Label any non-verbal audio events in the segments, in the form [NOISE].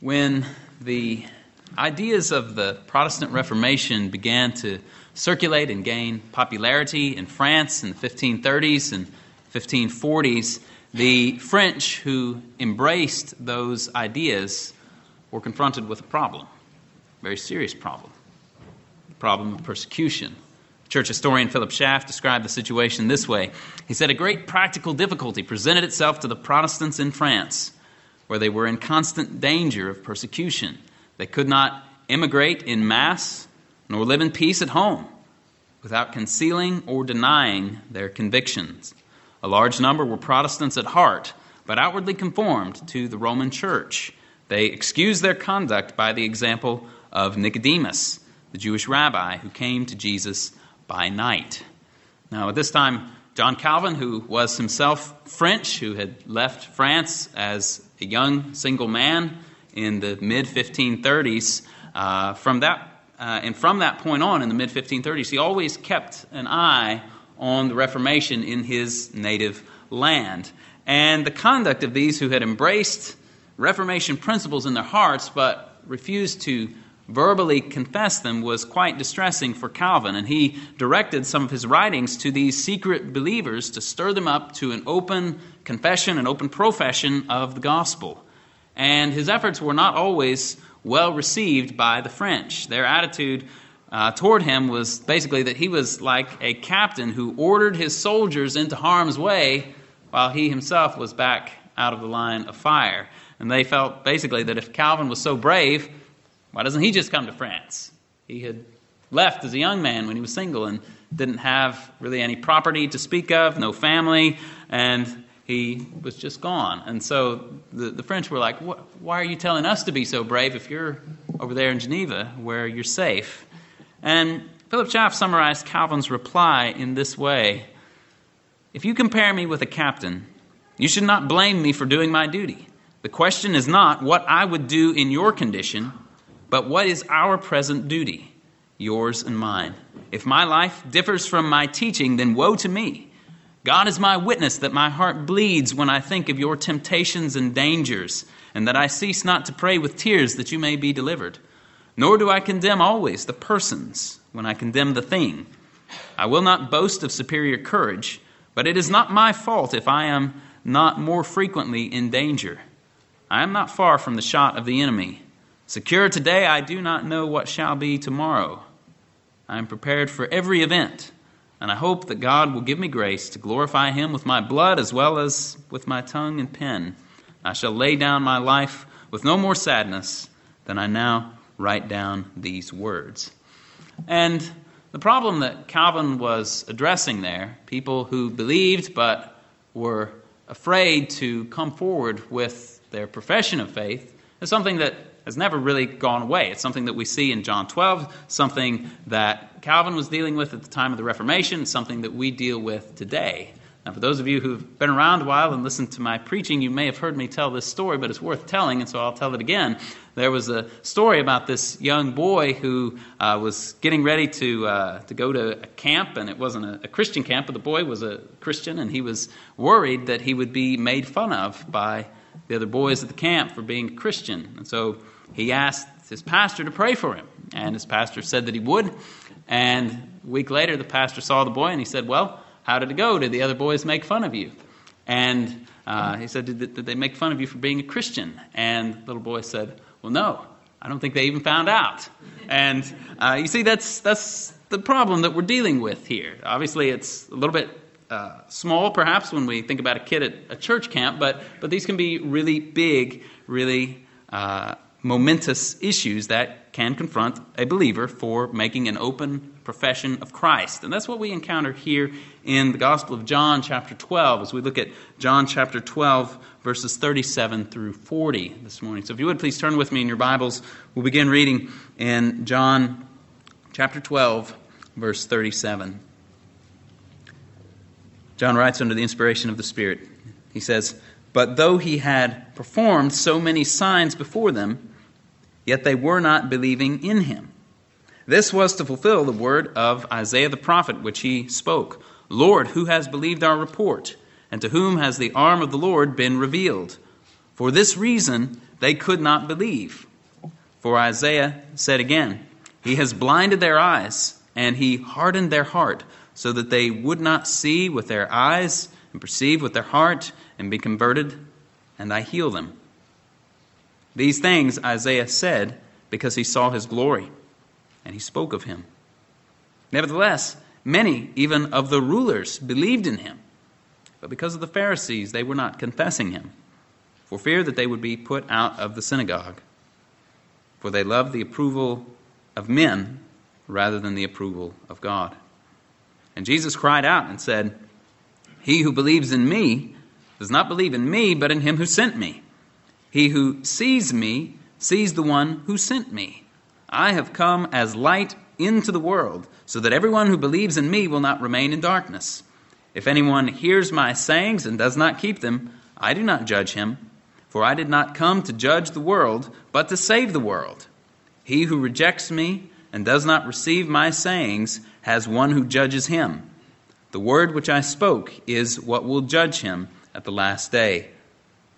when the ideas of the Protestant Reformation began to circulate and gain popularity in France in the 1530s and 1540s, the French who embraced those ideas were confronted with a problem, a very serious problem, the problem of persecution. Church historian Philip Schaff described the situation this way. He said, A great practical difficulty presented itself to the Protestants in France where they were in constant danger of persecution. They could not immigrate in mass nor live in peace at home without concealing or denying their convictions. A large number were Protestants at heart, but outwardly conformed to the Roman Church. They excused their conduct by the example of Nicodemus, the Jewish rabbi who came to Jesus by night. Now, at this time, John Calvin, who was himself French, who had left France as a young single man in the mid 1530s, uh, from that uh, and from that point on, in the mid 1530s, he always kept an eye on the Reformation in his native land. And the conduct of these who had embraced Reformation principles in their hearts but refused to verbally confess them was quite distressing for Calvin, and he directed some of his writings to these secret believers to stir them up to an open confession, an open profession of the gospel. And his efforts were not always well received by the French. Their attitude uh, toward him was basically that he was like a captain who ordered his soldiers into harm's way while he himself was back out of the line of fire. And they felt basically that if Calvin was so brave, why doesn't he just come to France? He had left as a young man when he was single and didn't have really any property to speak of, no family, and he was just gone. And so the, the French were like, Why are you telling us to be so brave if you're over there in Geneva where you're safe? And Philip Schaff summarized Calvin's reply in this way If you compare me with a captain, you should not blame me for doing my duty. The question is not what I would do in your condition but what is our present duty? Yours and mine. If my life differs from my teaching, then woe to me. God is my witness that my heart bleeds when I think of your temptations and dangers, and that I cease not to pray with tears that you may be delivered. Nor do I condemn always the persons when I condemn the thing. I will not boast of superior courage, but it is not my fault if I am not more frequently in danger. I am not far from the shot of the enemy. Secure today, I do not know what shall be tomorrow. I am prepared for every event, and I hope that God will give me grace to glorify Him with my blood as well as with my tongue and pen. I shall lay down my life with no more sadness than I now write down these words. And the problem that Calvin was addressing there, people who believed but were afraid to come forward with their profession of faith, is something that has never really gone away. It's something that we see in John 12, something that Calvin was dealing with at the time of the Reformation, something that we deal with today. Now, for those of you who've been around a while and listened to my preaching, you may have heard me tell this story, but it's worth telling, and so I'll tell it again. There was a story about this young boy who uh, was getting ready to, uh, to go to a camp, and it wasn't a, a Christian camp, but the boy was a Christian, and he was worried that he would be made fun of by the other boys at the camp for being a Christian. And so he asked his pastor to pray for him. And his pastor said that he would. And a week later, the pastor saw the boy and he said, Well, how did it go? Did the other boys make fun of you? And uh, he said, did, did they make fun of you for being a Christian? And the little boy said, Well, no. I don't think they even found out. And uh, you see, that's, that's the problem that we're dealing with here. Obviously, it's a little bit uh, small, perhaps, when we think about a kid at a church camp, but, but these can be really big, really uh, momentous issues that can confront a believer for making an open profession of Christ. And that's what we encounter here in the Gospel of John, chapter 12, as we look at John chapter 12, verses 37 through 40 this morning. So if you would please turn with me in your Bibles, we'll begin reading in John chapter 12, verse 37. John writes under the inspiration of the Spirit. He says, But though he had performed so many signs before them, yet they were not believing in him. This was to fulfill the word of Isaiah the prophet, which he spoke Lord, who has believed our report? And to whom has the arm of the Lord been revealed? For this reason, they could not believe. For Isaiah said again, He has blinded their eyes, and He hardened their heart, so that they would not see with their eyes, and perceive with their heart, and be converted, and I heal them. These things Isaiah said because he saw his glory, and he spoke of him. Nevertheless, many, even of the rulers, believed in him. But because of the Pharisees, they were not confessing him, for fear that they would be put out of the synagogue. For they loved the approval of men rather than the approval of God. And Jesus cried out and said, He who believes in me does not believe in me, but in him who sent me. He who sees me sees the one who sent me. I have come as light into the world, so that everyone who believes in me will not remain in darkness. If anyone hears my sayings and does not keep them, I do not judge him, for I did not come to judge the world, but to save the world. He who rejects me and does not receive my sayings has one who judges him. The word which I spoke is what will judge him at the last day.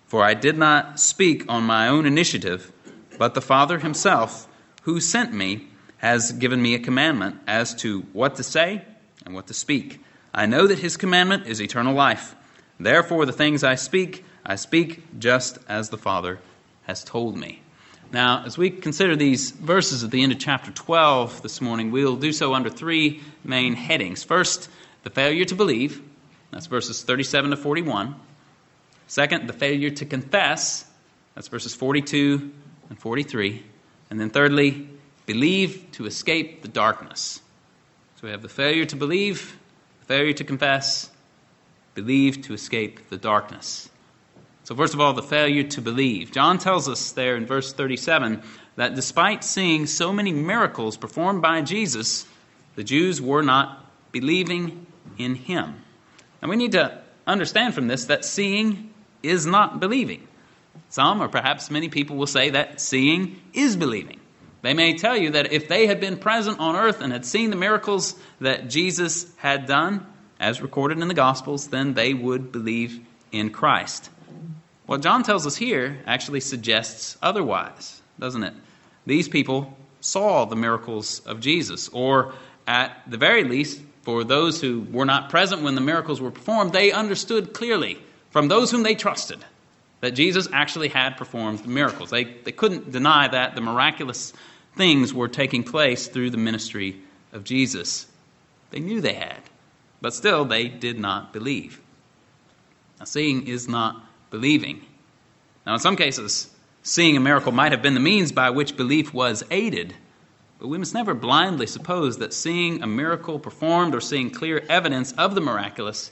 For I did not speak on my own initiative, but the Father himself, who sent me, has given me a commandment as to what to say and what to speak. I know that his commandment is eternal life. Therefore, the things I speak, I speak just as the Father has told me. Now, as we consider these verses at the end of chapter 12 this morning, we'll do so under three main headings. First, the failure to believe. That's verses 37 to 41. Second, the failure to confess. That's verses 42 and 43. And then thirdly, believe to escape the darkness. So we have the failure to believe, the failure to confess, believe to escape the darkness. So, first of all, the failure to believe. John tells us there in verse 37 that despite seeing so many miracles performed by Jesus, the Jews were not believing in him. And we need to understand from this that seeing is not believing. Some, or perhaps many people, will say that seeing is believing. They may tell you that if they had been present on earth and had seen the miracles that Jesus had done, as recorded in the Gospels, then they would believe in Christ. What John tells us here actually suggests otherwise, doesn't it? These people saw the miracles of Jesus, or at the very least, for those who were not present when the miracles were performed, they understood clearly from those whom they trusted that Jesus actually had performed the miracles. They, they couldn't deny that the miraculous things were taking place through the ministry of Jesus. They knew they had, but still they did not believe. Now, seeing is not believing. Now, in some cases, seeing a miracle might have been the means by which belief was aided, but we must never blindly suppose that seeing a miracle performed or seeing clear evidence of the miraculous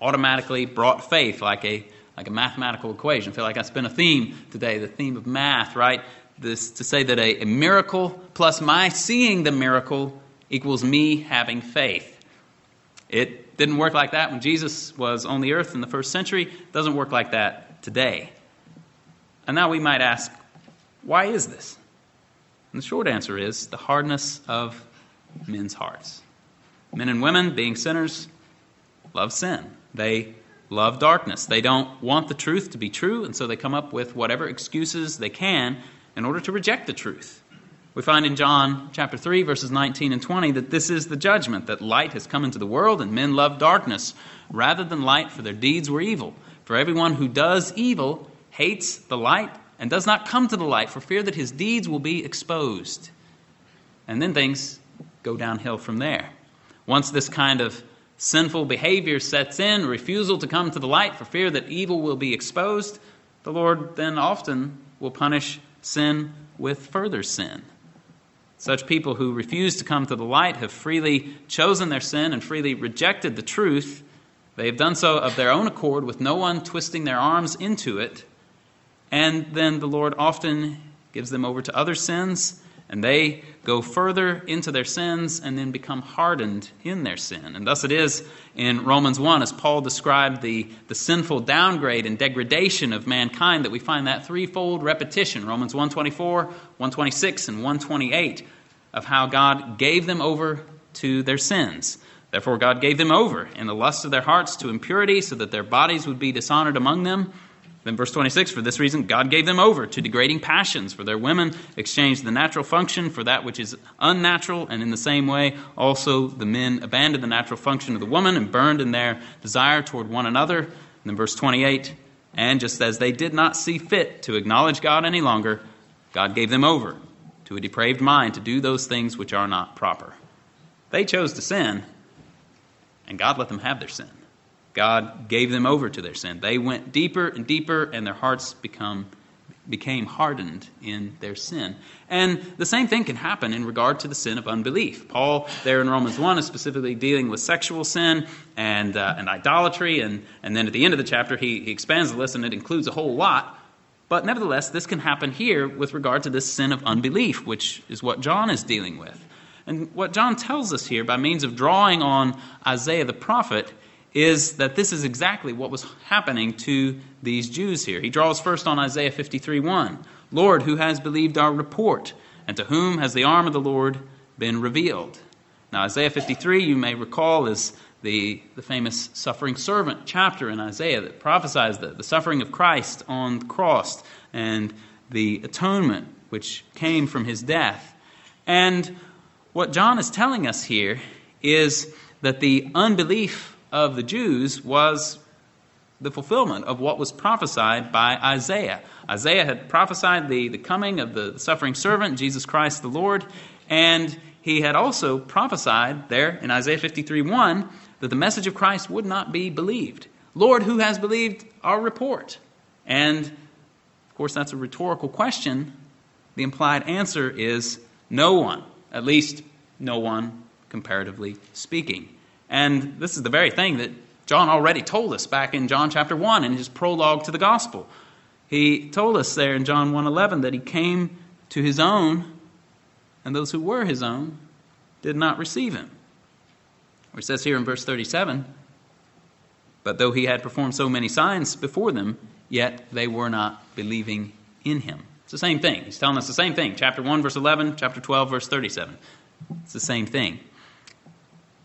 automatically brought faith like a like a mathematical equation. I feel like that's been a theme today, the theme of math, right? This to say that a, a miracle plus my seeing the miracle equals me having faith. It didn't work like that when Jesus was on the earth in the first century. It doesn't work like that today. And now we might ask, why is this? And the short answer is the hardness of men's hearts. Men and women, being sinners, love sin. They love darkness. They don't want the truth to be true, and so they come up with whatever excuses they can in order to reject the truth. We find in John chapter 3, verses 19 and 20, that this is the judgment that light has come into the world, and men love darkness rather than light, for their deeds were evil. For everyone who does evil hates the light and does not come to the light for fear that his deeds will be exposed. And then things go downhill from there. Once this kind of sinful behavior sets in, refusal to come to the light for fear that evil will be exposed, the Lord then often will punish sin with further sin. Such people who refuse to come to the light have freely chosen their sin and freely rejected the truth. They have done so of their own accord with no one twisting their arms into it. And then the Lord often gives them over to other sins and they go further into their sins and then become hardened in their sin. And thus it is in Romans 1, as Paul described the, the sinful downgrade and degradation of mankind, that we find that threefold repetition, Romans 124, 126, and 128, of how God gave them over to their sins. Therefore, God gave them over in the lust of their hearts to impurity, so that their bodies would be dishonored among them. Then, verse 26 For this reason, God gave them over to degrading passions, for their women exchanged the natural function for that which is unnatural, and in the same way, also the men abandoned the natural function of the woman and burned in their desire toward one another. And then, verse 28 And just as they did not see fit to acknowledge God any longer, God gave them over to a depraved mind to do those things which are not proper. They chose to sin, and God let them have their sin. God gave them over to their sin. They went deeper and deeper, and their hearts become, became hardened in their sin. And the same thing can happen in regard to the sin of unbelief. Paul, there in Romans 1, is specifically dealing with sexual sin and, uh, and idolatry. And, and then at the end of the chapter, he, he expands the list, and it includes a whole lot. But nevertheless, this can happen here with regard to this sin of unbelief, which is what John is dealing with. And what John tells us here by means of drawing on Isaiah the prophet is that this is exactly what was happening to these Jews here. He draws first on Isaiah 53 1. Lord, who has believed our report? And to whom has the arm of the Lord been revealed? Now, Isaiah 53, you may recall, is the, the famous suffering servant chapter in Isaiah that prophesies the, the suffering of Christ on the cross and the atonement which came from his death. And what John is telling us here is that the unbelief of the Jews was the fulfillment of what was prophesied by Isaiah. Isaiah had prophesied the, the coming of the, suffering servant, Jesus Christ the Lord, and he had also prophesied there in Isaiah 53 1 that the message of Christ would not be believed. Lord, who has believed our report? And of course, that's a rhetorical question. The implied answer is no one, at least no one comparatively speaking. And this is the very thing that John already told us back in John chapter 1 in his prologue to the gospel. He told us there in John 1:11 that he came to his own and those who were his own did not receive him. Or it says here in verse 37, but though he had performed so many signs before them, yet they were not believing in him. It's the same thing. He's telling us the same thing. Chapter 1, verse 11, chapter 12, verse 37. It's the same thing.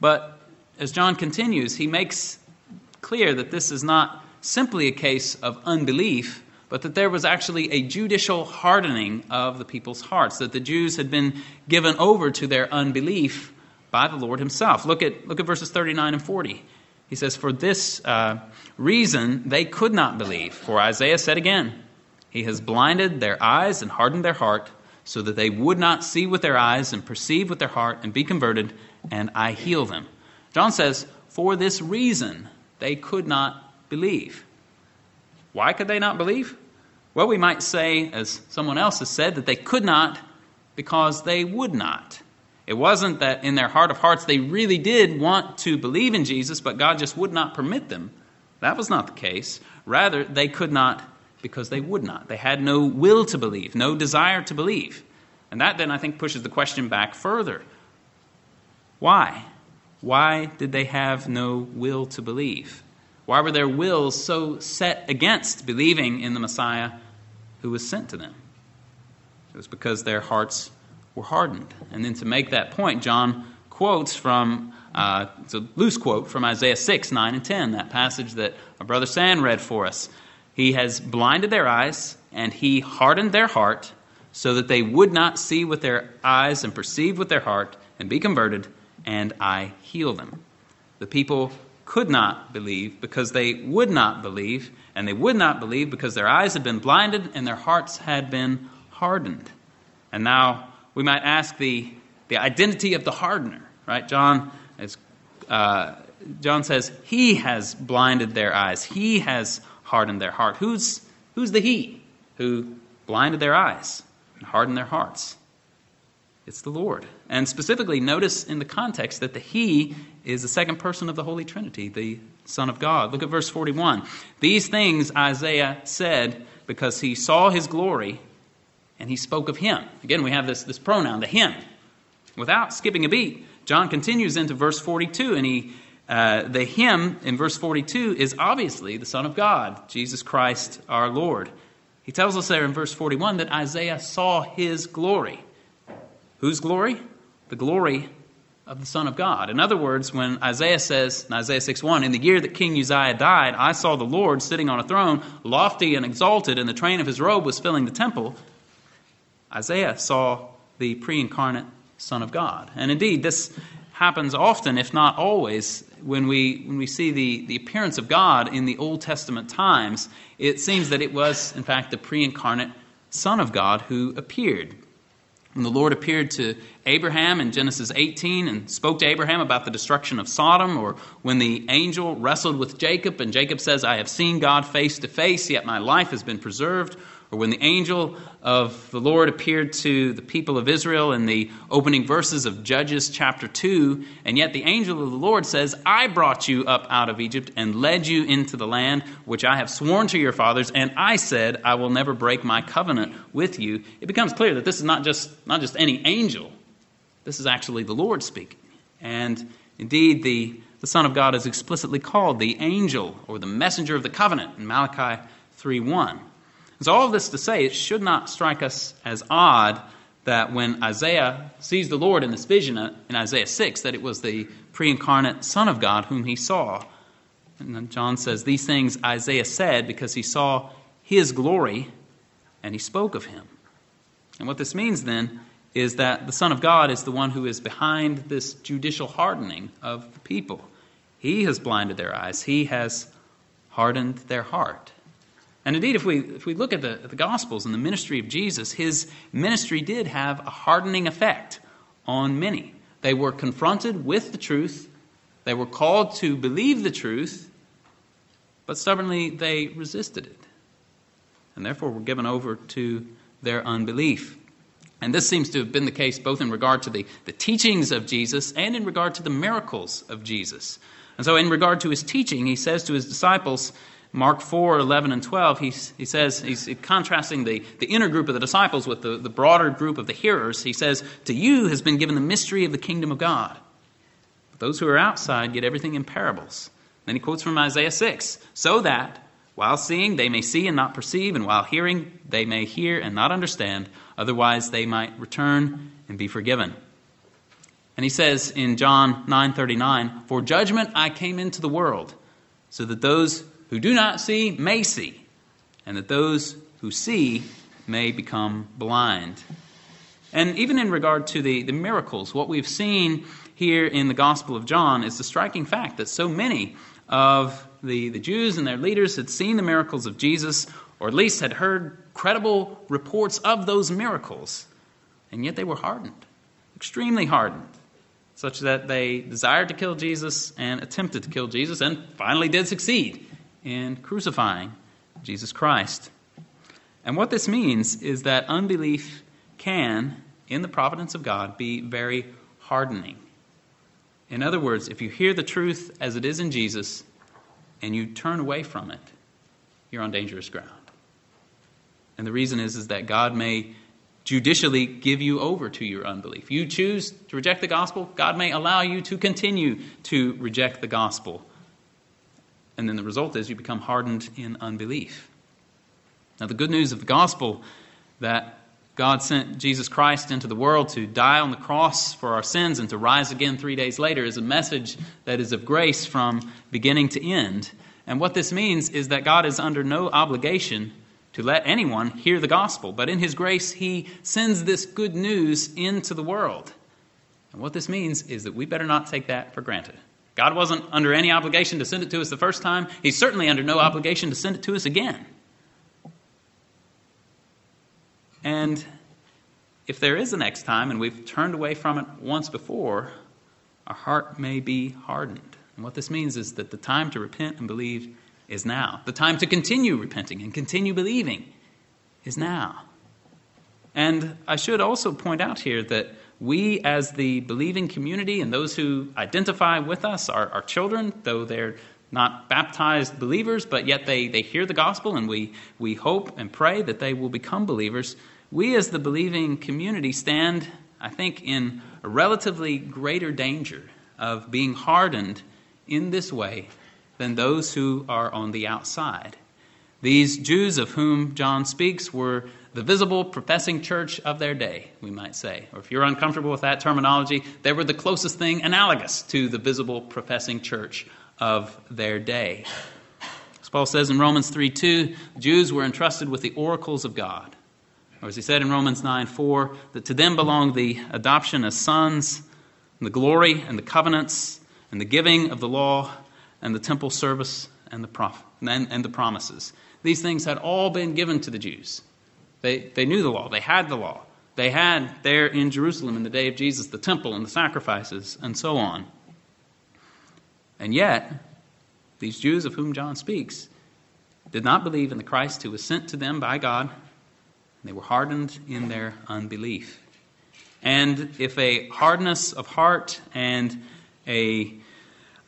But as John continues, he makes clear that this is not simply a case of unbelief, but that there was actually a judicial hardening of the people's hearts, that the Jews had been given over to their unbelief by the Lord Himself. Look at, look at verses 39 and 40. He says, For this uh, reason they could not believe. For Isaiah said again, He has blinded their eyes and hardened their heart, so that they would not see with their eyes and perceive with their heart and be converted, and I heal them. John says, For this reason they could not believe. Why could they not believe? Well, we might say, as someone else has said, that they could not because they would not. It wasn't that in their heart of hearts they really did want to believe in Jesus, but God just would not permit them. That was not the case. Rather, they could not because they would not. They had no will to believe, no desire to believe. And that then, I think, pushes the question back further. Why? Why did they have no will to believe? Why were their wills so set against believing in the Messiah who was sent to them? It was because their hearts were hardened. And then to make that point, John quotes from, uh, it's a loose quote from Isaiah 6, 9, and 10, that passage that our brother San read for us. He has blinded their eyes, and he hardened their heart, so that they would not see with their eyes and perceive with their heart and be converted, and I heal them. The people could not believe because they would not believe, and they would not believe because their eyes had been blinded and their hearts had been hardened. And now we might ask the, the identity of the hardener, right? John, is, uh, John says, He has blinded their eyes, He has hardened their heart. Who's, who's the He who blinded their eyes and hardened their hearts? It's the Lord. And specifically, notice in the context that the He is the second person of the Holy Trinity, the Son of God. Look at verse 41. These things Isaiah said because he saw his glory and he spoke of him. Again, we have this, this pronoun, the him. Without skipping a beat, John continues into verse 42, and he, uh, the him in verse 42 is obviously the Son of God, Jesus Christ our Lord. He tells us there in verse 41 that Isaiah saw his glory. Whose glory? The glory of the Son of God. In other words, when Isaiah says in Isaiah 6:1, "In the year that King Uzziah died, I saw the Lord sitting on a throne, lofty and exalted, and the train of his robe was filling the temple." Isaiah saw the pre-incarnate Son of God. And indeed, this happens often, if not always, when we, when we see the, the appearance of God in the Old Testament times. It seems that it was, in fact, the pre incarnate Son of God who appeared. When the Lord appeared to Abraham in Genesis 18 and spoke to Abraham about the destruction of Sodom, or when the angel wrestled with Jacob and Jacob says, I have seen God face to face, yet my life has been preserved, or when the angel of the Lord appeared to the people of Israel in the opening verses of Judges chapter 2, and yet the angel of the Lord says, I brought you up out of Egypt and led you into the land which I have sworn to your fathers, and I said, I will never break my covenant with you. It becomes clear that this is not just, not just any angel, this is actually the Lord speaking. And indeed, the, the Son of God is explicitly called the angel or the messenger of the covenant in Malachi 3 1. So, all of this to say, it should not strike us as odd that when Isaiah sees the Lord in this vision uh, in Isaiah 6, that it was the pre incarnate Son of God whom he saw. And then John says, These things Isaiah said because he saw his glory and he spoke of him. And what this means then is that the Son of God is the one who is behind this judicial hardening of the people. He has blinded their eyes, he has hardened their heart. And indeed, if we, if we look at the, at the Gospels and the ministry of Jesus, his ministry did have a hardening effect on many. They were confronted with the truth, they were called to believe the truth, but stubbornly they resisted it. And therefore were given over to their unbelief. And this seems to have been the case both in regard to the, the teachings of Jesus and in regard to the miracles of Jesus. And so, in regard to his teaching, he says to his disciples, Mark 4, 11, and 12, he, he says, he's contrasting the, the inner group of the disciples with the, the broader group of the hearers. He says, To you has been given the mystery of the kingdom of God. But those who are outside get everything in parables. Then he quotes from Isaiah 6 So that, while seeing, they may see and not perceive, and while hearing, they may hear and not understand. Otherwise, they might return and be forgiven. And he says in John 9:39, "For judgment I came into the world, so that those who do not see may see, and that those who see may become blind. And even in regard to the, the miracles, what we've seen here in the Gospel of John is the striking fact that so many of the, the Jews and their leaders had seen the miracles of Jesus, or at least had heard credible reports of those miracles, and yet they were hardened, extremely hardened, such that they desired to kill Jesus and attempted to kill Jesus, and finally did succeed in crucifying Jesus Christ. And what this means is that unbelief can, in the providence of God, be very hardening. In other words, if you hear the truth as it is in Jesus and you turn away from it, you're on dangerous ground. And the reason is, is that God may judicially give you over to your unbelief. You choose to reject the gospel, God may allow you to continue to reject the gospel. And then the result is you become hardened in unbelief. Now, the good news of the gospel that God sent Jesus Christ into the world to die on the cross for our sins and to rise again three days later is a message that is of grace from beginning to end. And what this means is that God is under no obligation to let anyone hear the gospel, but in His grace, He sends this good news into the world. And what this means is that we better not take that for granted. God wasn't under any obligation to send it to us the first time. He's certainly under no obligation to send it to us again. And if there is a next time and we've turned away from it once before, our heart may be hardened. And what this means is that the time to repent and believe is now. The time to continue repenting and continue believing is now. And I should also point out here that we, as the believing community and those who identify with us, our, our children, though they're not baptized believers, but yet they, they hear the gospel and we, we hope and pray that they will become believers. We, as the believing community, stand, I think, in a relatively greater danger of being hardened in this way than those who are on the outside. These Jews of whom John speaks were the visible professing church of their day, we might say. Or if you're uncomfortable with that terminology, they were the closest thing analogous to the visible professing church of their day. As Paul says in Romans 3 2, Jews were entrusted with the oracles of God. Or as he said in Romans 9 4, that to them belong the adoption as sons, and the glory and the covenants, and the giving of the law, and the temple service, and the, prof- and, and the promises. These things had all been given to the Jews. They, they knew the law, they had the law. They had there in Jerusalem in the day of Jesus the temple and the sacrifices and so on. And yet, these Jews of whom John speaks did not believe in the Christ who was sent to them by God. They were hardened in their unbelief. And if a hardness of heart and a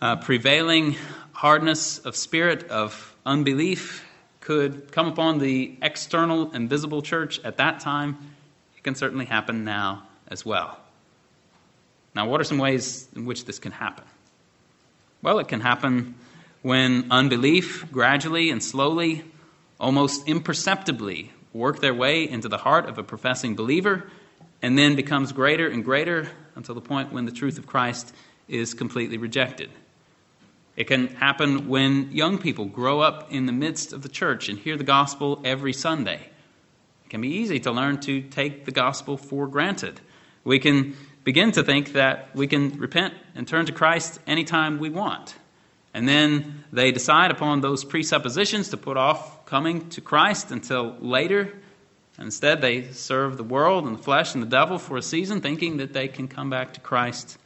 uh, prevailing hardness of spirit of unbelief could come upon the external and visible church at that time, it can certainly happen now as well. Now, what are some ways in which this can happen? Well, it can happen when unbelief gradually and slowly, almost imperceptibly, work their way into the heart of a professing believer and then becomes greater and greater until the point when the truth of Christ is completely rejected. It can happen when young people grow up in the midst of the church and hear the gospel every Sunday. It can be easy to learn to take the gospel for granted. We can begin to think that we can repent and turn to Christ anytime we want. And then they decide upon those presuppositions to put off coming to Christ until later. Instead, they serve the world and the flesh and the devil for a season, thinking that they can come back to Christ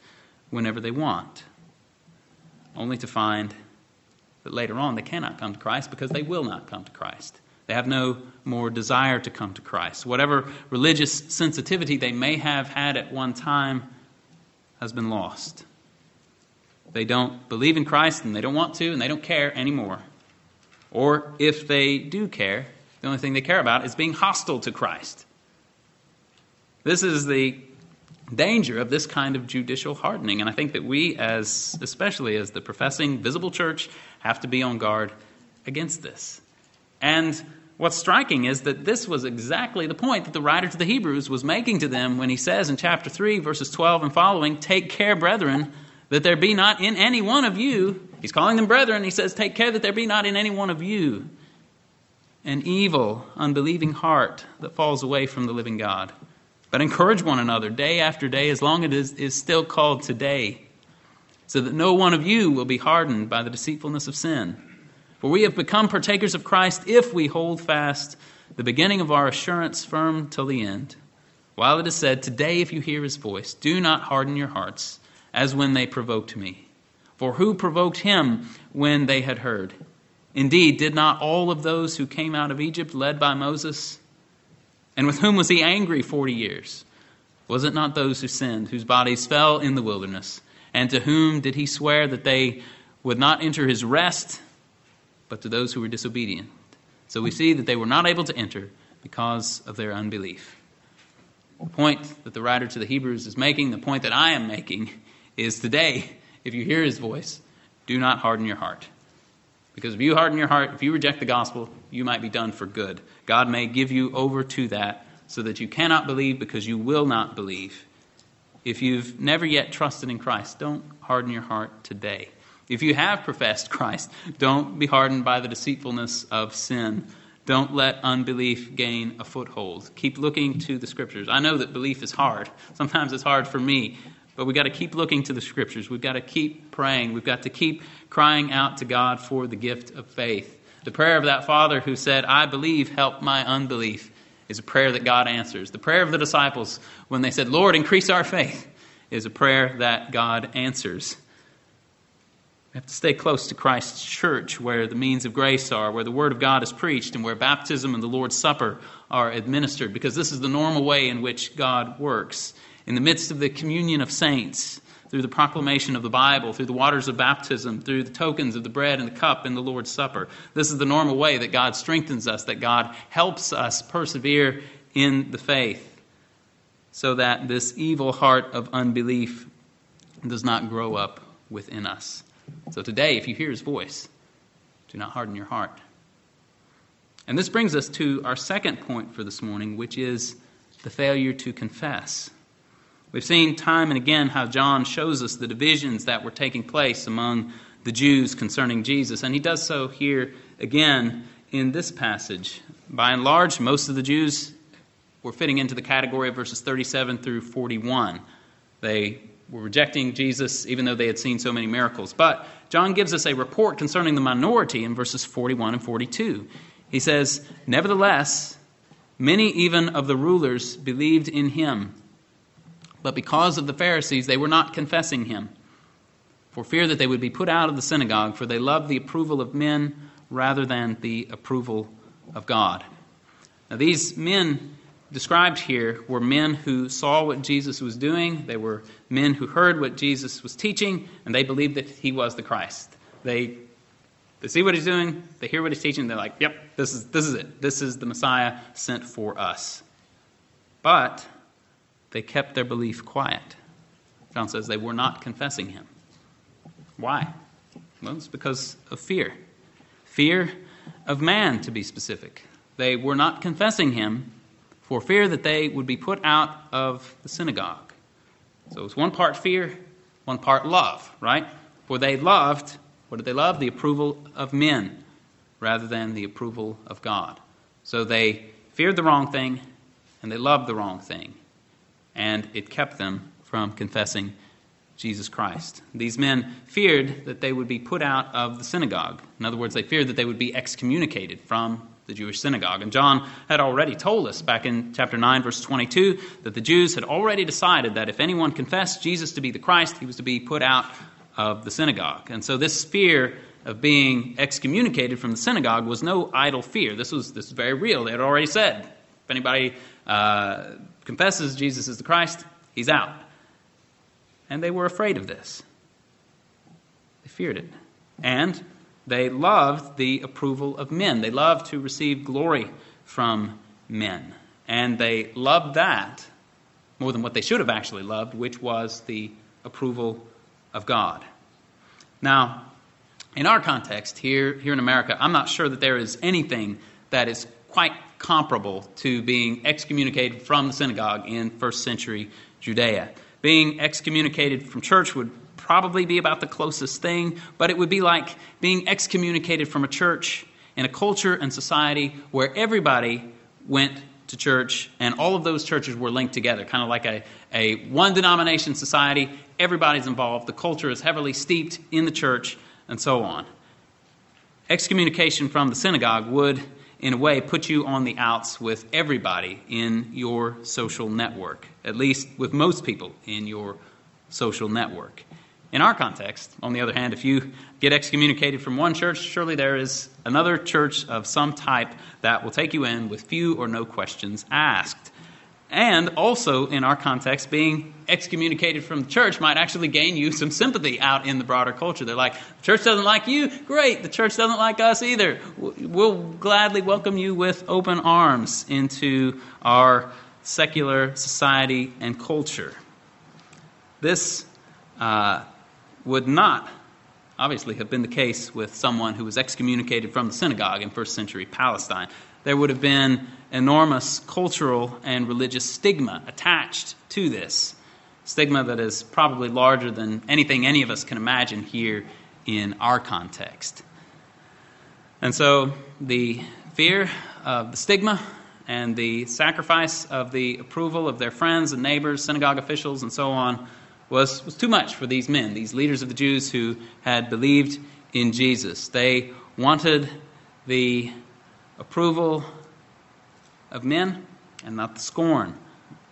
whenever they want only to find that later on they cannot come to Christ because they will not come to Christ. They have no more desire to come to Christ. Whatever religious sensitivity they may have had at one time has been lost. They don't believe in Christ and they don't want to and they don't care anymore. Or if they do care, the only thing they care about is being hostile to Christ. This is the danger of this kind of judicial hardening. And I think that we, as especially as the professing visible church, have to be on guard against this. And what's striking is that this was exactly the point that the writer to the Hebrews was making to them when he says in chapter 3, verses 12 and following, Take care, brethren, that there be not in any one of you, he's calling them brethren, he says, Take care that there be not in any one of you an evil, unbelieving heart that falls away from the living God but encourage one another day after day, as long as it is, is still called today, so that no one of you will be hardened by the deceitfulness of sin. For we have become partakers of Christ if we hold fast the beginning of our assurance firm till the end. While it is said, Today, if you hear his voice, do not harden your hearts, as when they provoked me. For who provoked him when they had heard? Indeed, did not all of those who came out of Egypt, led by Moses, and with whom was he angry forty years? Was it not those who sinned, whose bodies fell in the wilderness? And to whom did he swear that they would not enter his rest, but to those who were disobedient? So we see that they were not able to enter because of their unbelief. The point that the writer to the Hebrews is making, the point that I am making, is today, if you hear his voice, do not harden your heart. Because if you harden your heart, if you reject the gospel, you might be done for good. God may give you over to that so that you cannot believe because you will not believe. If you've never yet trusted in Christ, don't harden your heart today. If you have professed [LAUGHS] Christ, don't be hardened by the deceitfulness of sin. Don't let unbelief gain a foothold. Keep looking to the scriptures. I know that belief is hard. Sometimes it's hard for me, but we've got to keep looking to the scriptures. We've got to keep praying. We've got to keep crying out to God for the gift of faith. The prayer of that father who said, I believe, help my unbelief, is a prayer that God answers. The prayer of the disciples when they said, Lord, increase our faith, is a prayer that God answers. We have to stay close to Christ's church where the means of grace are, where the Word of God is preached, and where baptism and the Lord's Supper are administered, because this is the normal way in which God works. In the midst of the communion of saints, through the proclamation of the Bible, through the waters of baptism, through the tokens of the bread and the cup in the Lord's Supper. This is the normal way that God strengthens us, that God helps us persevere in the faith, so that this evil heart of unbelief does not grow up within us. So today, if you hear his voice, do not harden your heart. And this brings us to our second point for this morning, which is the failure to confess. We've seen time and again how John shows us the divisions that were taking place among the Jews concerning Jesus, and he does so here again in this passage. By and large, most of the Jews were fitting into the category of verses 37 through 41. They were rejecting Jesus even though they had seen so many miracles. But John gives us a report concerning the minority in verses 41 and 42. He says, Nevertheless, many even of the rulers believed in him, but because of the Pharisees, they were not confessing him, for fear that they would be put out of the synagogue, for they loved the approval of men rather than the approval of God. Now, these men described here were men who saw what Jesus was doing. They were men who heard what Jesus was teaching, and they believed that he was the Christ. They, they see what he's doing, they hear what he's teaching, they're like, yep, this is, this is it. This is the Messiah sent for us. But they kept their belief quiet. John says they were not confessing him. Why? Well, it's because of fear. Fear of man, to be specific. They were not confessing him for fear that they would be put out of the synagogue. So it's one part fear, one part love, right? For they loved, what did they love? The approval of men rather than the approval of God. So they feared the wrong thing and they loved the wrong thing. And it kept them from confessing Jesus Christ. These men feared that they would be put out of the synagogue. In other words, they feared that they would be excommunicated from the Jewish synagogue. And John had already told us back in chapter 9, verse 22, that the Jews had already decided that if anyone confessed Jesus to be the Christ, he was to be put out of the synagogue. And so this fear of being excommunicated from the synagogue was no idle fear. This was, this was very real. They had already said if anybody uh, confesses Jesus is the Christ, he's out. And they were afraid of this. They feared it. And they loved the approval of men. They loved to receive glory from men. And they loved that more than what they should have actually loved, which was the approval of God. Now, in our context here, here in America, I'm not sure that there is anything that is quite comparable to being excommunicated from the synagogue in first century Judea. Being excommunicated from church would probably be about the closest thing, but it would be like being excommunicated from a church in a culture and society where everybody went to church and all of those churches were linked together, kind of like a, a one denomination society. Everybody's involved. The culture is heavily steeped in the church, and so on. Excommunication from the synagogue would, in a way, put you on the outs with everybody in your social network, at least with most people in your social network. In our context, on the other hand, if you get excommunicated from one church, surely there is another church of some type that will take you in with few or no questions asked. And also, in our context, being excommunicated from the church might actually gain you some sympathy out in the broader culture. They're like, the church doesn't like you? Great, the church doesn't like us either. We'll gladly welcome you with open arms into our secular society and culture. This uh, would not obviously have been the case with someone who was excommunicated from the synagogue in first century Palestine. There would have been enormous cultural and religious stigma attached to this. Stigma that is probably larger than anything any of us can imagine here in our context. And so the fear of the stigma and the sacrifice of the approval of their friends and neighbors, synagogue officials, and so on was, was too much for these men, these leaders of the Jews who had believed in Jesus. They wanted the approval of men and not the scorn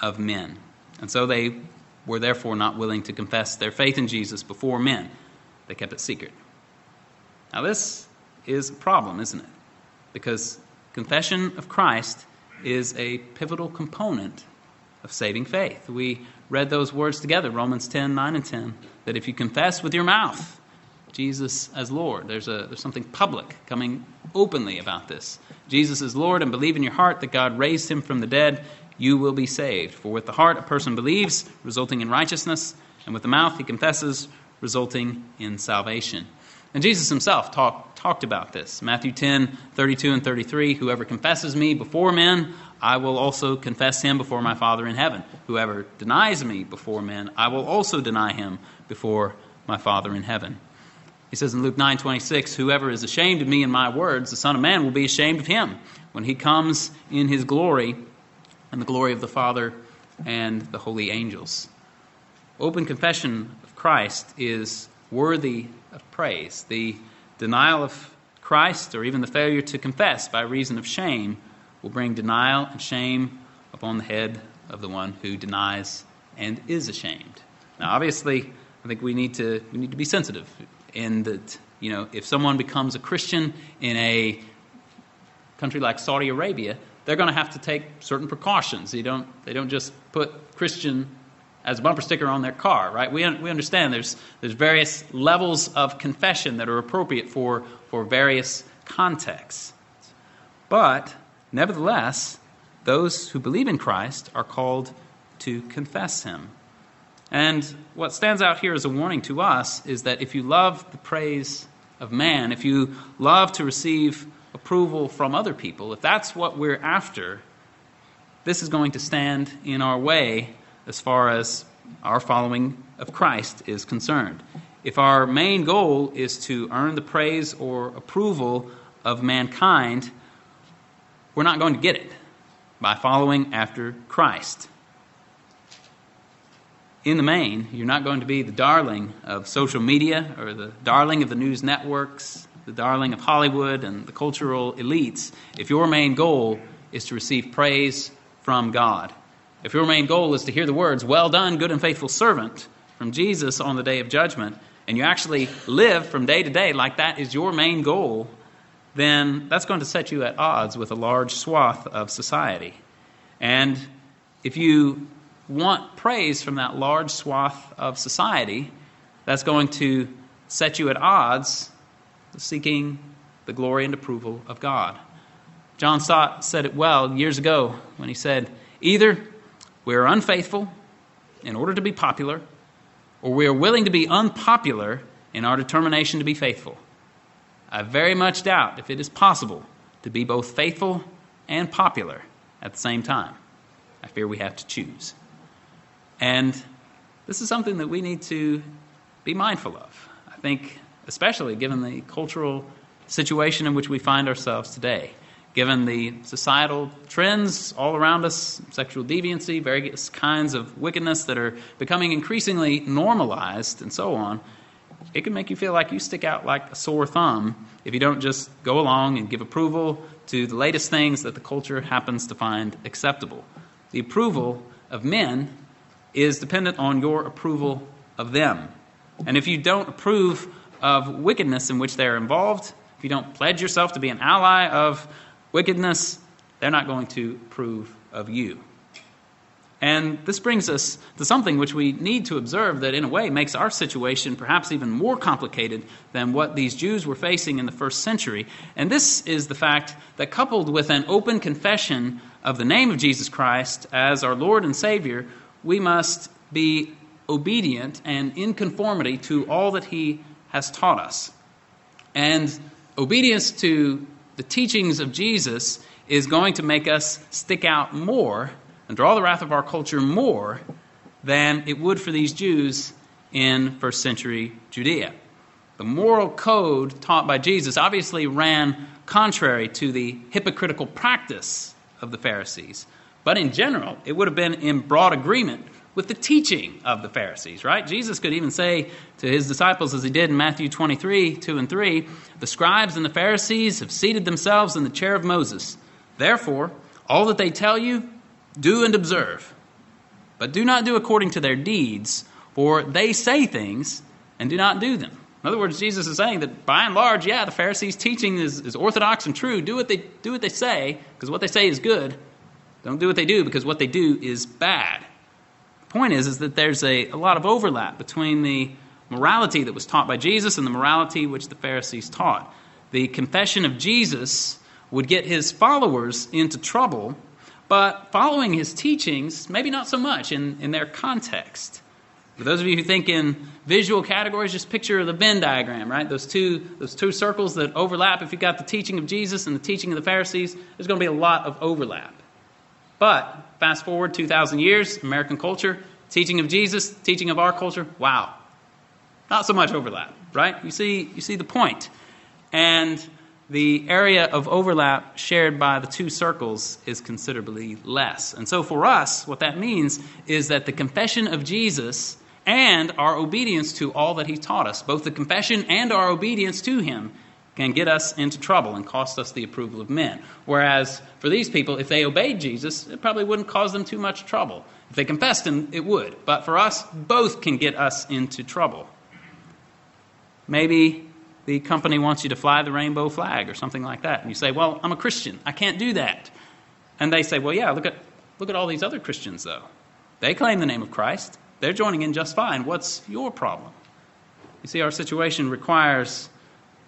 of men. And so they were therefore not willing to confess their faith in Jesus before men. They kept it secret. Now, this is a problem, isn't it? Because confession of Christ is a pivotal component of saving faith. We read those words together, Romans 10, 9 and 10, that if you confess with your mouth Jesus as Lord, there's, a, there's something public coming openly about this. Jesus is Lord, and believe in your heart that God raised him from the dead, you will be saved. For with the heart a person believes, resulting in righteousness, and with the mouth he confesses, resulting in salvation. And Jesus himself talk, talked about this. Matthew 10, 32 and 33 Whoever confesses me before men, I will also confess him before my Father in heaven. Whoever denies me before men, I will also deny him before my Father in heaven. He says in Luke 9 26, Whoever is ashamed of me and my words, the Son of Man will be ashamed of him when he comes in his glory and the glory of the Father and the holy angels. Open confession of Christ is worthy of praise. The denial of Christ, or even the failure to confess by reason of shame, will bring denial and shame upon the head of the one who denies and is ashamed. Now, obviously, I think we need to we need to be sensitive in that you know if someone becomes a Christian in a country like Saudi Arabia, they're going to have to take certain precautions. They don't they don't just put Christian as a bumper sticker on their car, right? We, we understand there's, there's various levels of confession that are appropriate for, for various contexts. But, nevertheless, those who believe in Christ are called to confess him. And what stands out here as a warning to us is that if you love the praise of man, if you love to receive approval from other people, if that's what we're after, this is going to stand in our way as far as our following of Christ is concerned. If our main goal is to earn the praise or approval of mankind, we're not going to get it by following after Christ. In the main, you're not going to be the darling of social media or the darling of the news networks, the darling of Hollywood and the cultural elites if your main goal is to receive praise from God. If your main goal is to hear the words, Well done, good and faithful servant, from Jesus on the day of judgment, and you actually live from day to day like that is your main goal, then that's going to set you at odds with a large swath of society. And if you want praise from that large swath of society, that's going to set you at odds seeking the glory and approval of God. John Stott said it well years ago when he said, Either we are unfaithful in order to be popular, or we are willing to be unpopular in our determination to be faithful. I very much doubt if it is possible to be both faithful and popular at the same time. I fear we have to choose. And this is something that we need to be mindful of. I think, especially given the cultural situation in which we find ourselves today given the societal trends all around us sexual deviancy, various kinds of wickedness that are becoming increasingly normalized, and so on it can make you feel like you stick out like a sore thumb if you don't just go along and give approval to the latest things that the culture happens to find acceptable. The approval of men is dependent on your approval of them. And if you don't approve of wickedness in which they're involved, if you don't pledge yourself to be an ally of wickedness, they're not going to approve of you. And this brings us to something which we need to observe that, in a way, makes our situation perhaps even more complicated than what these Jews were facing in the first century. And this is the fact that, coupled with an open confession of the name of Jesus Christ as our Lord and Savior, we must be obedient and in conformity to all that He has taught us. And obedience to the teachings of Jesus is going to make us stick out more and draw the wrath of our culture more than it would for these Jews in first century Judea. The moral code taught by Jesus obviously ran contrary to the hypocritical practice of the Pharisees. But in general, it would have been in broad agreement with the teaching of the Pharisees, right? Jesus could even say to his disciples, as he did in Matthew 23 2 and 3, the scribes and the Pharisees have seated themselves in the chair of Moses. Therefore, all that they tell you, do and observe. But do not do according to their deeds, for they say things and do not do them. In other words, Jesus is saying that by and large, yeah, the Pharisees' teaching is, is orthodox and true. Do what they, do what they say, because what they say is good. Don't do what they do, because what they do is bad The point is, is that there's a, a lot of overlap between the morality that was taught by Jesus and the morality which the Pharisees taught. The confession of Jesus would get his followers into trouble, but following his teachings, maybe not so much in, in their context. For those of you who think in visual categories, just picture the Venn diagram, right? Those two, those two circles that overlap. If you've got the teaching of Jesus and the teaching of the Pharisees, there's going to be a lot of overlap. But fast forward 2,000 years, American culture, teaching of Jesus, teaching of our culture, wow. Not so much overlap, right? You see, you see the point. And the area of overlap shared by the two circles is considerably less. And so for us, what that means is that the confession of Jesus and our obedience to all that he taught us, both the confession and our obedience to him, can get us into trouble and cost us the approval of men. Whereas for these people, if they obeyed Jesus, it probably wouldn't cause them too much trouble. If they confessed him, it would. But for us, both can get us into trouble. Maybe the company wants you to fly the rainbow flag or something like that. And you say, Well, I'm a Christian. I can't do that. And they say, Well, yeah, look at, look at all these other Christians, though. They claim the name of Christ, they're joining in just fine. What's your problem? You see, our situation requires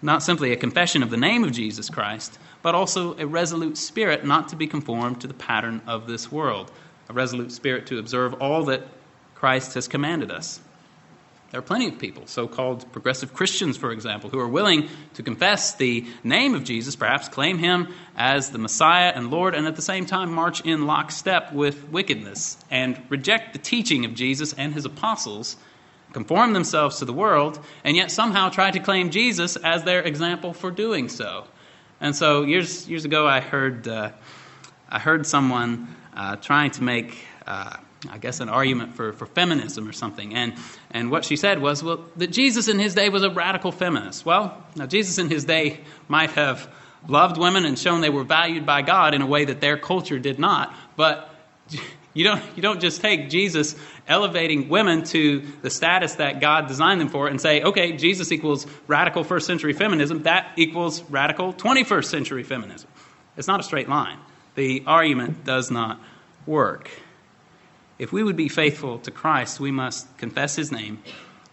not simply a confession of the name of Jesus Christ, but also a resolute spirit not to be conformed to the pattern of this world, a resolute spirit to observe all that Christ has commanded us. There are plenty of people, so called progressive Christians, for example, who are willing to confess the name of Jesus, perhaps claim him as the Messiah and Lord, and at the same time march in lockstep with wickedness and reject the teaching of Jesus and his apostles, conform themselves to the world, and yet somehow try to claim Jesus as their example for doing so. And so years, years ago, I heard, uh, I heard someone uh, trying to make. Uh, I guess, an argument for, for feminism or something. And, and what she said was, well, that Jesus in his day was a radical feminist. Well, now, Jesus in his day might have loved women and shown they were valued by God in a way that their culture did not. But you don't, you don't just take Jesus elevating women to the status that God designed them for and say, okay, Jesus equals radical first century feminism. That equals radical 21st century feminism. It's not a straight line. The argument does not work. If we would be faithful to Christ, we must confess his name,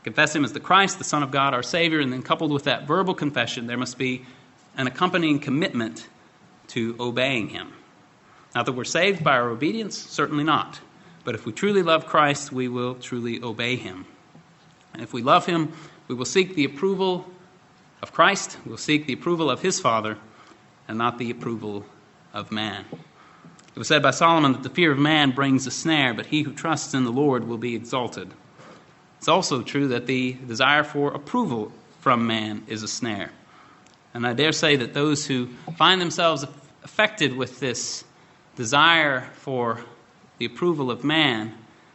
confess him as the Christ, the Son of God, our Savior, and then coupled with that verbal confession, there must be an accompanying commitment to obeying him. Not that we're saved by our obedience, certainly not. But if we truly love Christ, we will truly obey him. And if we love him, we will seek the approval of Christ, we'll seek the approval of his Father, and not the approval of man. It was said by Solomon that the fear of man brings a snare, but he who trusts in the Lord will be exalted. It's also true that the desire for approval from man is a snare. And I dare say that those who find themselves affected with this desire for the approval of man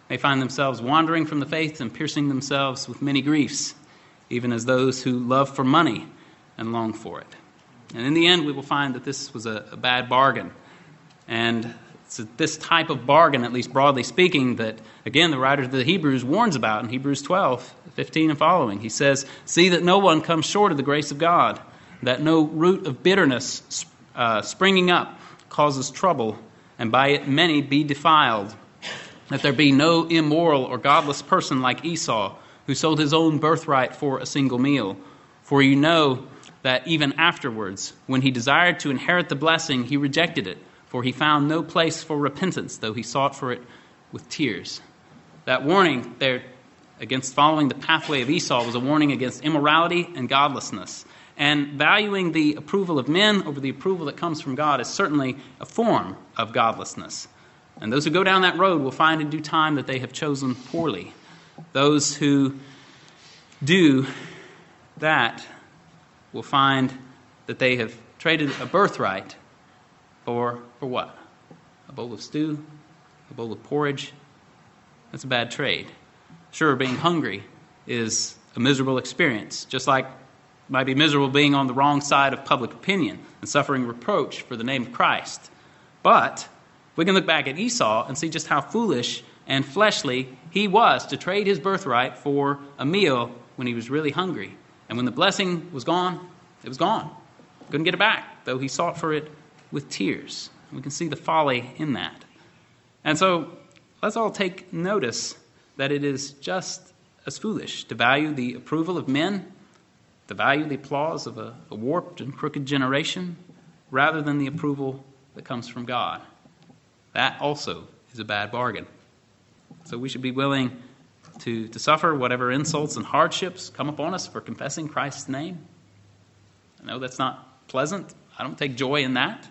may find themselves wandering from the faith and piercing themselves with many griefs, even as those who love for money and long for it. And in the end, we will find that this was a, a bad bargain and it's this type of bargain, at least broadly speaking, that, again, the writer of the Hebrews warns about in Hebrews 12, 15 and following. He says, See that no one comes short of the grace of God, that no root of bitterness uh, springing up causes trouble, and by it many be defiled. That there be no immoral or godless person like Esau, who sold his own birthright for a single meal. For you know that even afterwards, when he desired to inherit the blessing, he rejected it for he found no place for repentance, though he sought for it with tears. That warning there against following the pathway of Esau was a warning against immorality and godlessness. And valuing the approval of men over the approval that comes from God is certainly a form of godlessness. And those who go down that road will find in due time that they have chosen poorly. Those who do that will find that they have traded a birthright for, for what? A bowl of stew? A bowl of porridge? That's a bad trade. Sure, being hungry is a miserable experience, just like might be miserable being on the wrong side of public opinion and suffering reproach for the name of Christ. But we can look back at Esau and see just how foolish and fleshly he was to trade his birthright for a meal when he was really hungry. And when the blessing was gone, it was gone. Couldn't get it back, though he sought for it with tears. We can see the folly in that. And so let's all take notice that it is just as foolish to value the approval of men, to value the applause of a, a warped and crooked generation, rather than the approval that comes from God. That also is a bad bargain. So we should be willing to, to suffer whatever insults and hardships come upon us for confessing Christ's name. I know that's not pleasant. I don't take joy in that.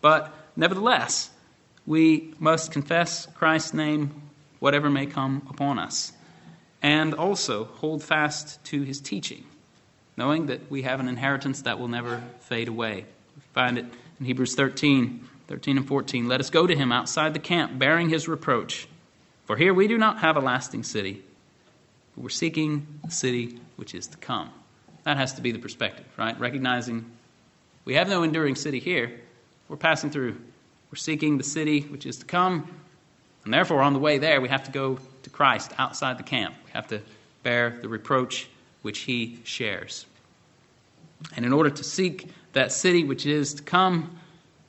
But nevertheless, we must confess Christ's name, whatever may come upon us, and also hold fast to his teaching, knowing that we have an inheritance that will never fade away. We find it in Hebrews 13, 13 and 14. Let us go to him outside the camp, bearing his reproach. For here we do not have a lasting city, but we're seeking the city which is to come. That has to be the perspective, right? Recognizing we have no enduring city here. We're passing through. We're seeking the city which is to come. And therefore, on the way there, we have to go to Christ outside the camp. We have to bear the reproach which he shares. And in order to seek that city which is to come,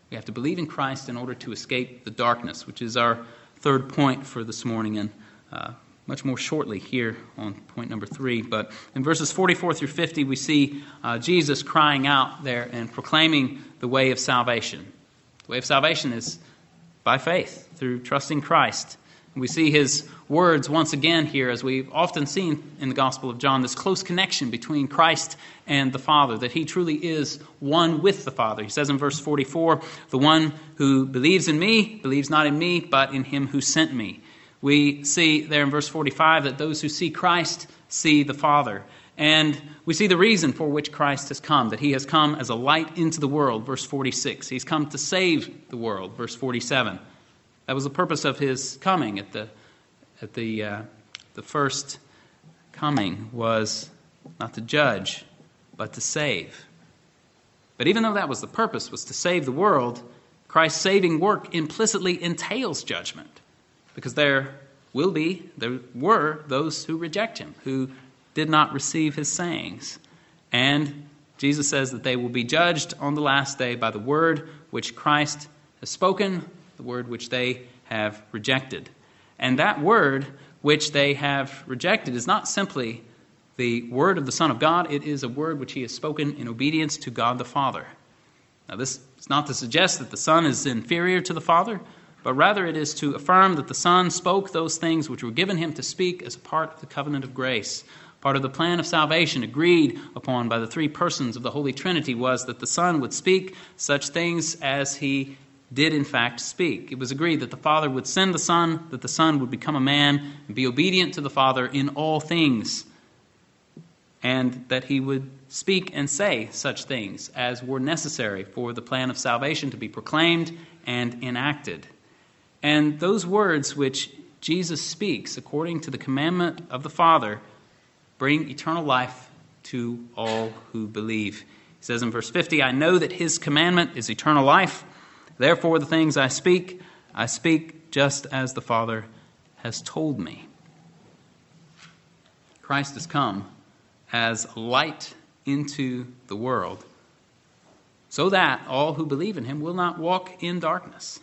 we have to believe in Christ in order to escape the darkness, which is our third point for this morning, and uh, much more shortly here on point number three. But in verses 44 through 50, we see uh, Jesus crying out there and proclaiming the way of salvation. The way of salvation is by faith, through trusting Christ. We see his words once again here, as we've often seen in the Gospel of John, this close connection between Christ and the Father, that he truly is one with the Father. He says in verse 44 The one who believes in me believes not in me, but in him who sent me. We see there in verse 45 that those who see Christ see the Father. And we see the reason for which Christ has come, that he has come as a light into the world, verse 46. He's come to save the world, verse 47. That was the purpose of his coming at the, at the, uh, the first coming was not to judge, but to save. But even though that was the purpose, was to save the world, Christ's saving work implicitly entails judgment. Because there will be, there were those who reject him, who did not receive his sayings. And Jesus says that they will be judged on the last day by the word which Christ has spoken, the word which they have rejected. And that word which they have rejected is not simply the word of the Son of God, it is a word which he has spoken in obedience to God the Father. Now, this is not to suggest that the Son is inferior to the Father, but rather it is to affirm that the Son spoke those things which were given him to speak as a part of the covenant of grace. Part of the plan of salvation agreed upon by the three persons of the Holy Trinity was that the Son would speak such things as he did in fact speak. It was agreed that the Father would send the Son, that the Son would become a man and be obedient to the Father in all things, and that he would speak and say such things as were necessary for the plan of salvation to be proclaimed and enacted. And those words which Jesus speaks according to the commandment of the Father bring eternal life to all who believe. He says in verse 50, I know that his commandment is eternal life. Therefore, the things I speak, I speak just as the Father has told me. Christ has come as light into the world so that all who believe in him will not walk in darkness.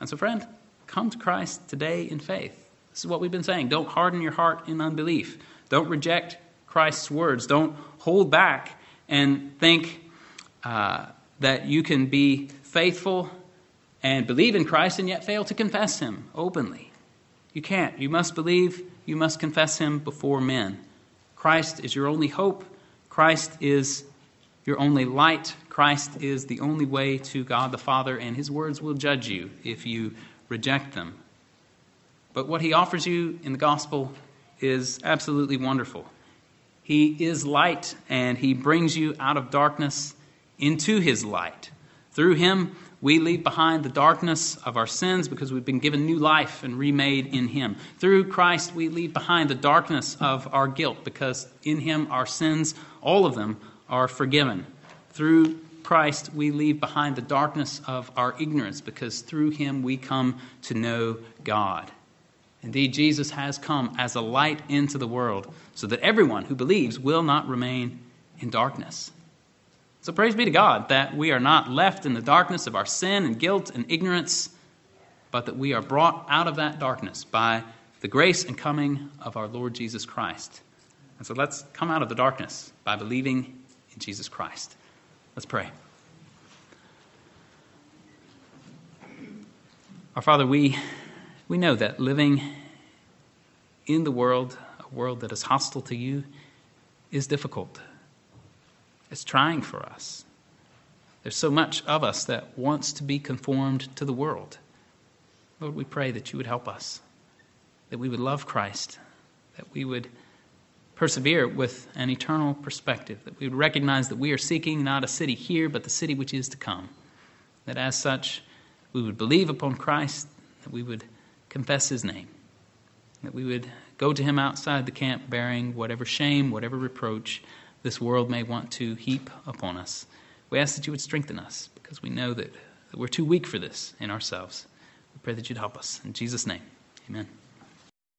And so, friend, come to Christ today in faith. This is what we've been saying. Don't harden your heart in unbelief. Don't reject Christ's words. Don't hold back and think uh, that you can be faithful and believe in Christ and yet fail to confess Him openly. You can't. You must believe, you must confess Him before men. Christ is your only hope. Christ is your only light. Christ is the only way to God the Father, and His words will judge you if you reject them. But what He offers you in the gospel is absolutely wonderful. He is light, and He brings you out of darkness into His light. Through him, we leave behind the darkness of our sins because we've been given new life and remade in him. Through Christ, we leave behind the darkness of our guilt because in him our sins, all of them, are forgiven. Through Christ, we leave behind the darkness of our ignorance because through him we come to know God. Indeed, Jesus has come as a light into the world so that everyone who believes will not remain in darkness. So praise be to God that we are not left in the darkness of our sin and guilt and ignorance, but that we are brought out of that darkness by the grace and coming of our Lord Jesus Christ. And so let's come out of the darkness by believing in Jesus Christ. Let's pray. Our Father, we, we know that living in the world, a world that is hostile to you, is difficult. It's trying for us. There's so much of us that wants to be conformed to the world. Lord, we pray that you would help us, that we would love Christ, that we would persevere with an eternal perspective, that we would recognize that we are seeking not a city here, but the city which is to come. That as such, we would believe upon Christ, that we would confess his name, that we would go to him outside the camp bearing whatever shame, whatever reproach this world may want to heap upon us. We ask that you would strengthen us because we know that, we're too weak for this in ourselves. We pray that you'd help us. In Jesus' name, amen.